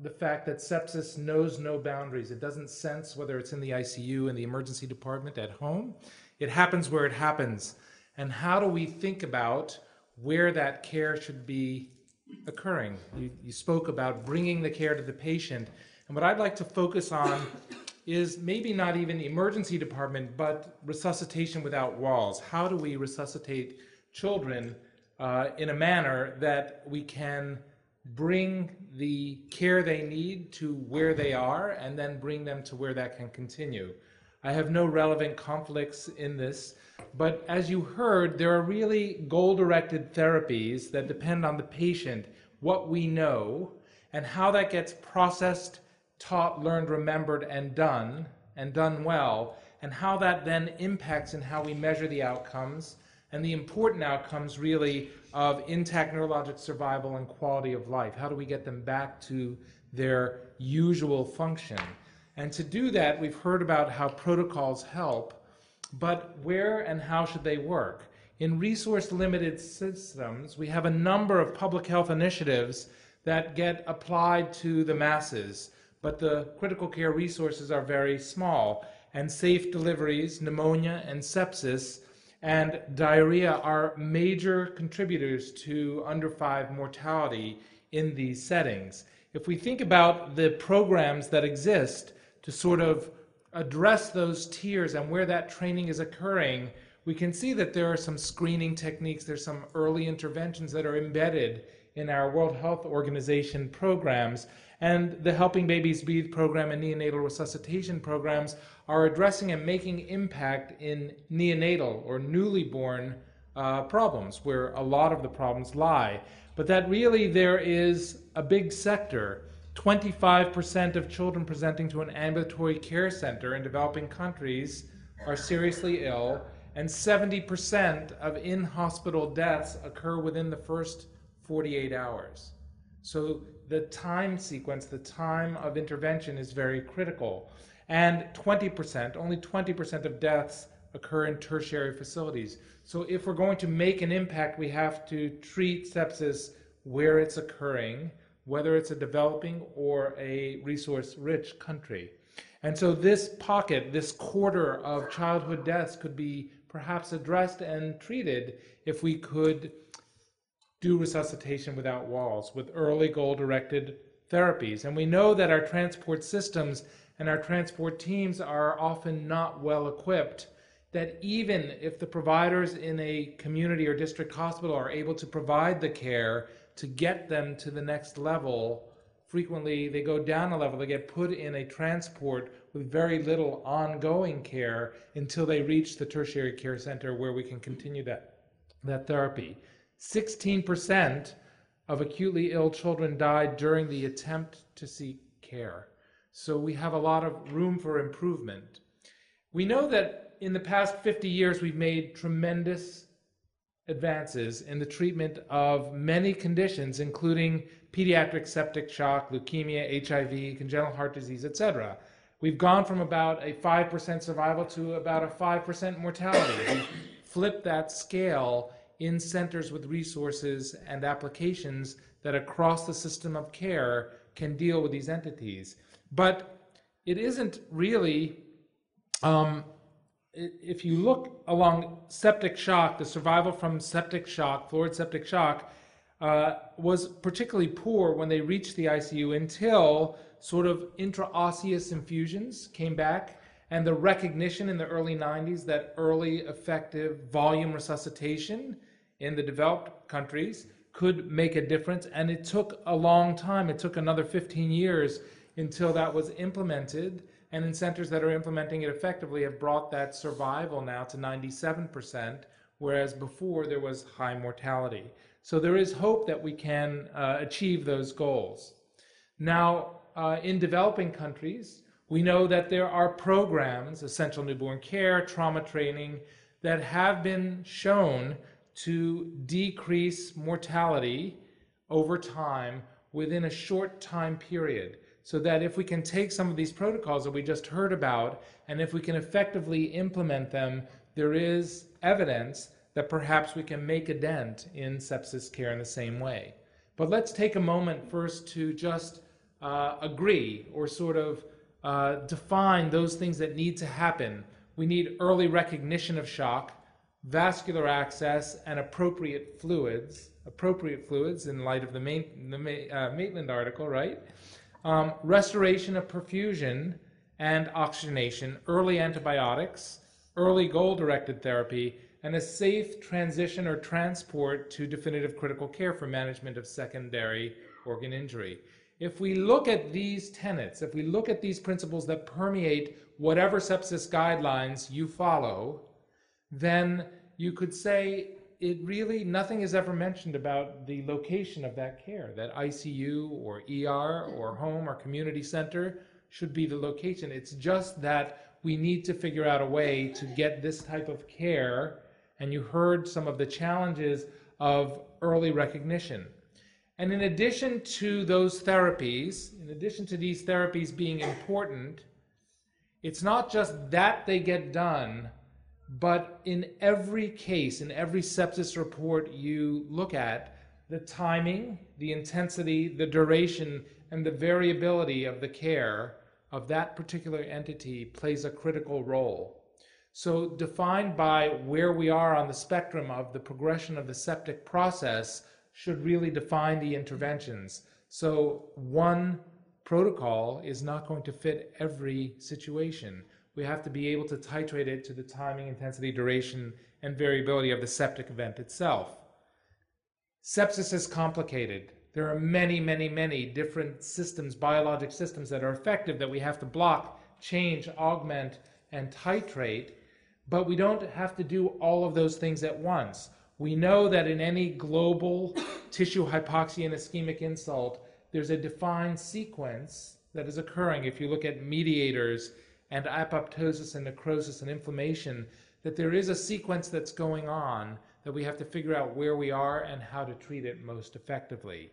the fact that sepsis knows no boundaries. It doesn't sense whether it's in the ICU, in the emergency department, at home. It happens where it happens. And how do we think about where that care should be occurring? You, you spoke about bringing the care to the patient. And what I'd like to focus on is maybe not even the emergency department, but resuscitation without walls. How do we resuscitate children uh, in a manner that we can bring the care they need to where they are and then bring them to where that can continue. I have no relevant conflicts in this, but as you heard, there are really goal directed therapies that depend on the patient, what we know, and how that gets processed, taught, learned, remembered, and done, and done well, and how that then impacts in how we measure the outcomes and the important outcomes really of intact neurologic survival and quality of life. How do we get them back to their usual function? And to do that, we've heard about how protocols help, but where and how should they work? In resource limited systems, we have a number of public health initiatives that get applied to the masses, but the critical care resources are very small, and safe deliveries, pneumonia, and sepsis and diarrhea are major contributors to under five mortality in these settings. If we think about the programs that exist to sort of address those tiers and where that training is occurring, we can see that there are some screening techniques, there's some early interventions that are embedded in our World Health Organization programs. And the Helping Babies Breathe program and neonatal resuscitation programs are addressing and making impact in neonatal or newly born uh, problems, where a lot of the problems lie. But that really there is a big sector. 25% of children presenting to an ambulatory care center in developing countries are seriously ill, and 70% of in hospital deaths occur within the first 48 hours. So the time sequence, the time of intervention is very critical. And 20%, only 20% of deaths occur in tertiary facilities. So if we're going to make an impact, we have to treat sepsis where it's occurring, whether it's a developing or a resource rich country. And so this pocket, this quarter of childhood deaths could be perhaps addressed and treated if we could do resuscitation without walls with early goal directed therapies. And we know that our transport systems and our transport teams are often not well equipped. That even if the providers in a community or district hospital are able to provide the care to get them to the next level, frequently they go down a level, they get put in a transport with very little ongoing care until they reach the tertiary care center where we can continue that, that therapy. 16% of acutely ill children died during the attempt to seek care. So we have a lot of room for improvement. We know that in the past 50 years, we've made tremendous advances in the treatment of many conditions, including pediatric septic shock, leukemia, HIV, congenital heart disease, etc. We've gone from about a 5% survival to about a 5% mortality. We've flipped that scale in centers with resources and applications that across the system of care can deal with these entities. But it isn't really, um, if you look along septic shock, the survival from septic shock, fluid septic shock, uh, was particularly poor when they reached the ICU until sort of intraosseous infusions came back and the recognition in the early 90s that early effective volume resuscitation in the developed countries could make a difference. And it took a long time, it took another 15 years until that was implemented. And in centers that are implementing it effectively have brought that survival now to 97%, whereas before there was high mortality. So there is hope that we can uh, achieve those goals. Now, uh, in developing countries, we know that there are programs, essential newborn care, trauma training, that have been shown to decrease mortality over time within a short time period. So that if we can take some of these protocols that we just heard about, and if we can effectively implement them, there is evidence that perhaps we can make a dent in sepsis care in the same way. But let's take a moment first to just uh, agree or sort of uh, define those things that need to happen. We need early recognition of shock, vascular access, and appropriate fluids. Appropriate fluids in light of the, main, the uh, Maitland article, right? Um, restoration of perfusion and oxygenation, early antibiotics, early goal directed therapy, and a safe transition or transport to definitive critical care for management of secondary organ injury. If we look at these tenets, if we look at these principles that permeate whatever sepsis guidelines you follow, then you could say it really nothing is ever mentioned about the location of that care that ICU or ER or home or community center should be the location it's just that we need to figure out a way to get this type of care and you heard some of the challenges of early recognition and in addition to those therapies in addition to these therapies being important it's not just that they get done but in every case, in every sepsis report you look at, the timing, the intensity, the duration, and the variability of the care of that particular entity plays a critical role. So, defined by where we are on the spectrum of the progression of the septic process, should really define the interventions. So, one protocol is not going to fit every situation we have to be able to titrate it to the timing, intensity, duration, and variability of the septic event itself. Sepsis is complicated. There are many, many, many different systems, biologic systems that are effective that we have to block, change, augment, and titrate, but we don't have to do all of those things at once. We know that in any global tissue hypoxia and ischemic insult, there's a defined sequence that is occurring. If you look at mediators, and apoptosis and necrosis and inflammation, that there is a sequence that's going on that we have to figure out where we are and how to treat it most effectively.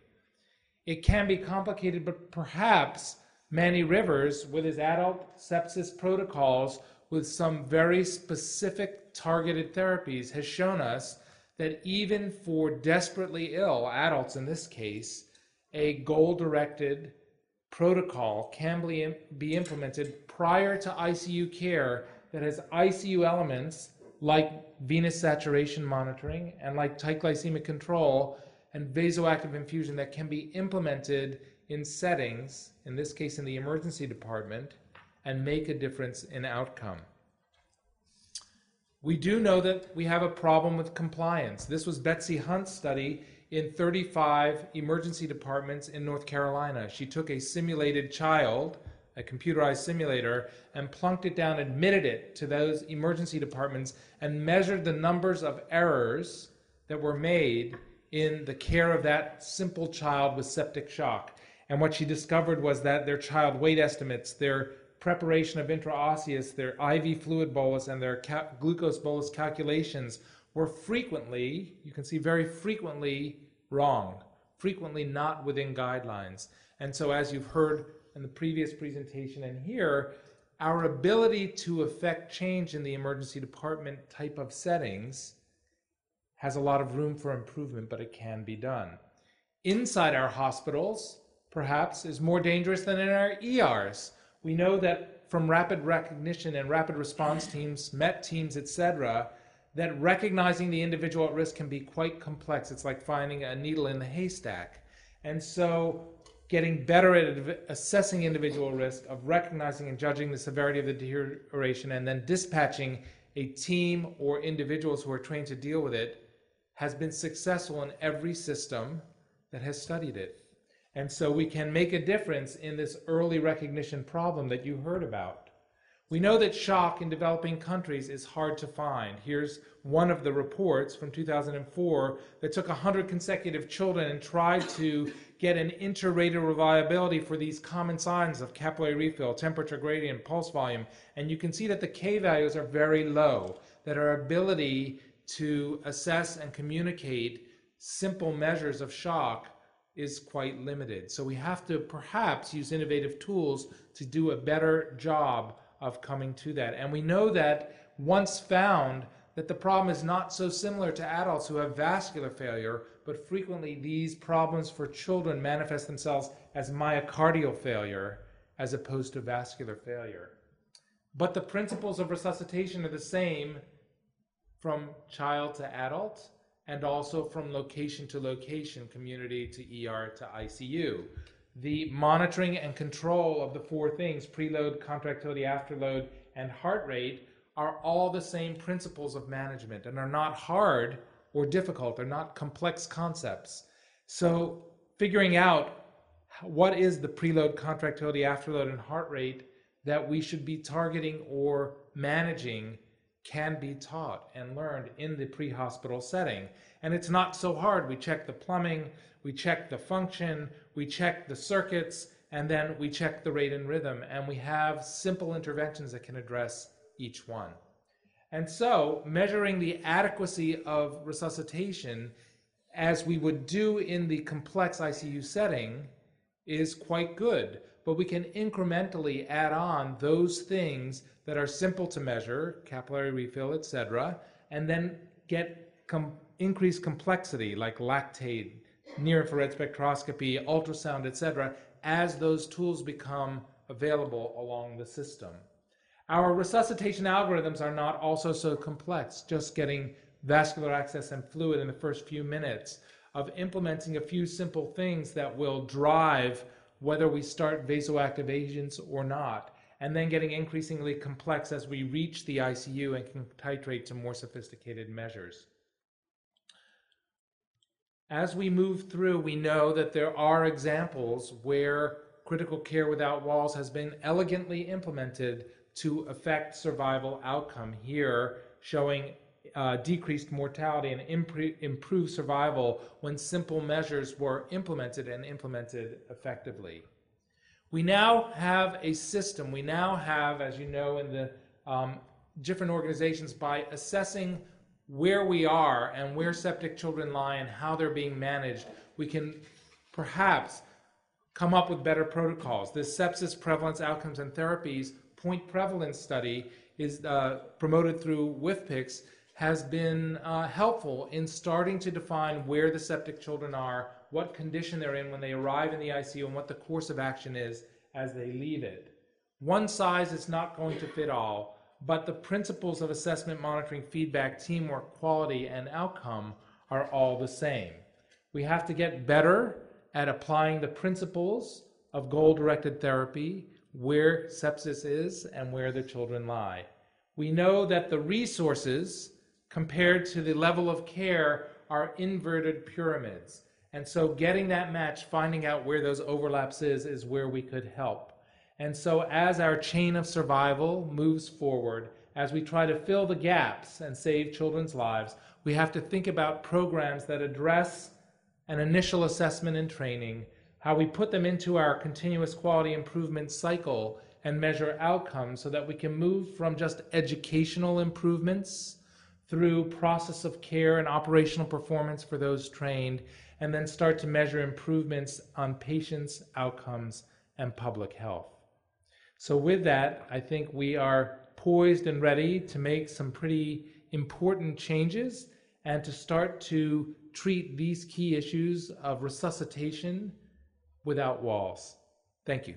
It can be complicated, but perhaps Manny Rivers, with his adult sepsis protocols, with some very specific targeted therapies, has shown us that even for desperately ill adults in this case, a goal directed protocol can be implemented prior to ICU care that has ICU elements like venous saturation monitoring and like tight glycemic control and vasoactive infusion that can be implemented in settings, in this case in the emergency department, and make a difference in outcome. We do know that we have a problem with compliance. This was Betsy Hunt's study in 35 emergency departments in North Carolina. She took a simulated child, a computerized simulator, and plunked it down, admitted it to those emergency departments, and measured the numbers of errors that were made in the care of that simple child with septic shock. And what she discovered was that their child weight estimates, their preparation of intraosseous, their IV fluid bolus, and their ca- glucose bolus calculations were frequently, you can see very frequently, wrong, frequently not within guidelines. And so, as you've heard in the previous presentation and here, our ability to affect change in the emergency department type of settings has a lot of room for improvement, but it can be done. Inside our hospitals, perhaps, is more dangerous than in our ERs. We know that from rapid recognition and rapid response teams, MET teams, etc., that recognizing the individual at risk can be quite complex. It's like finding a needle in the haystack. And so, getting better at assessing individual risk, of recognizing and judging the severity of the deterioration, and then dispatching a team or individuals who are trained to deal with it has been successful in every system that has studied it. And so we can make a difference in this early recognition problem that you heard about. We know that shock in developing countries is hard to find. Here's one of the reports from 2004 that took 100 consecutive children and tried to get an inter-rater reliability for these common signs of capillary refill, temperature gradient, pulse volume. And you can see that the K values are very low, that our ability to assess and communicate simple measures of shock is quite limited. So we have to perhaps use innovative tools to do a better job of coming to that. And we know that once found, that the problem is not so similar to adults who have vascular failure, but frequently these problems for children manifest themselves as myocardial failure as opposed to vascular failure. But the principles of resuscitation are the same from child to adult and also from location to location, community to ER to ICU. The monitoring and control of the four things preload, contractility, afterload, and heart rate are all the same principles of management and are not hard or difficult. They're not complex concepts. So, figuring out what is the preload, contractility, afterload, and heart rate that we should be targeting or managing can be taught and learned in the pre hospital setting. And it's not so hard. We check the plumbing, we check the function, we check the circuits, and then we check the rate and rhythm. And we have simple interventions that can address each one. And so, measuring the adequacy of resuscitation as we would do in the complex ICU setting is quite good. But we can incrementally add on those things that are simple to measure, capillary refill, etc., and then get com- increased complexity like lactate, near infrared spectroscopy, ultrasound, etc., as those tools become available along the system. Our resuscitation algorithms are not also so complex, just getting vascular access and fluid in the first few minutes, of implementing a few simple things that will drive whether we start vasoactive agents or not, and then getting increasingly complex as we reach the ICU and can titrate to more sophisticated measures. As we move through, we know that there are examples where critical care without walls has been elegantly implemented to affect survival outcome here, showing uh, decreased mortality and impre- improved survival when simple measures were implemented and implemented effectively. We now have a system. We now have, as you know, in the um, different organizations, by assessing where we are and where septic children lie and how they're being managed, we can perhaps come up with better protocols. This sepsis prevalence outcomes and therapies point prevalence study is uh, promoted through WFPICS has been uh, helpful in starting to define where the septic children are, what condition they're in when they arrive in the ICU, and what the course of action is as they leave it. One size is not going to fit all, but the principles of assessment, monitoring, feedback, teamwork, quality, and outcome are all the same. We have to get better at applying the principles of goal directed therapy where sepsis is and where the children lie. We know that the resources compared to the level of care are inverted pyramids. And so getting that match, finding out where those overlaps is, is where we could help. And so as our chain of survival moves forward, as we try to fill the gaps and save children's lives, we have to think about programs that address an initial assessment and training how we put them into our continuous quality improvement cycle and measure outcomes so that we can move from just educational improvements through process of care and operational performance for those trained, and then start to measure improvements on patients' outcomes and public health. So, with that, I think we are poised and ready to make some pretty important changes and to start to treat these key issues of resuscitation without walls. Thank you.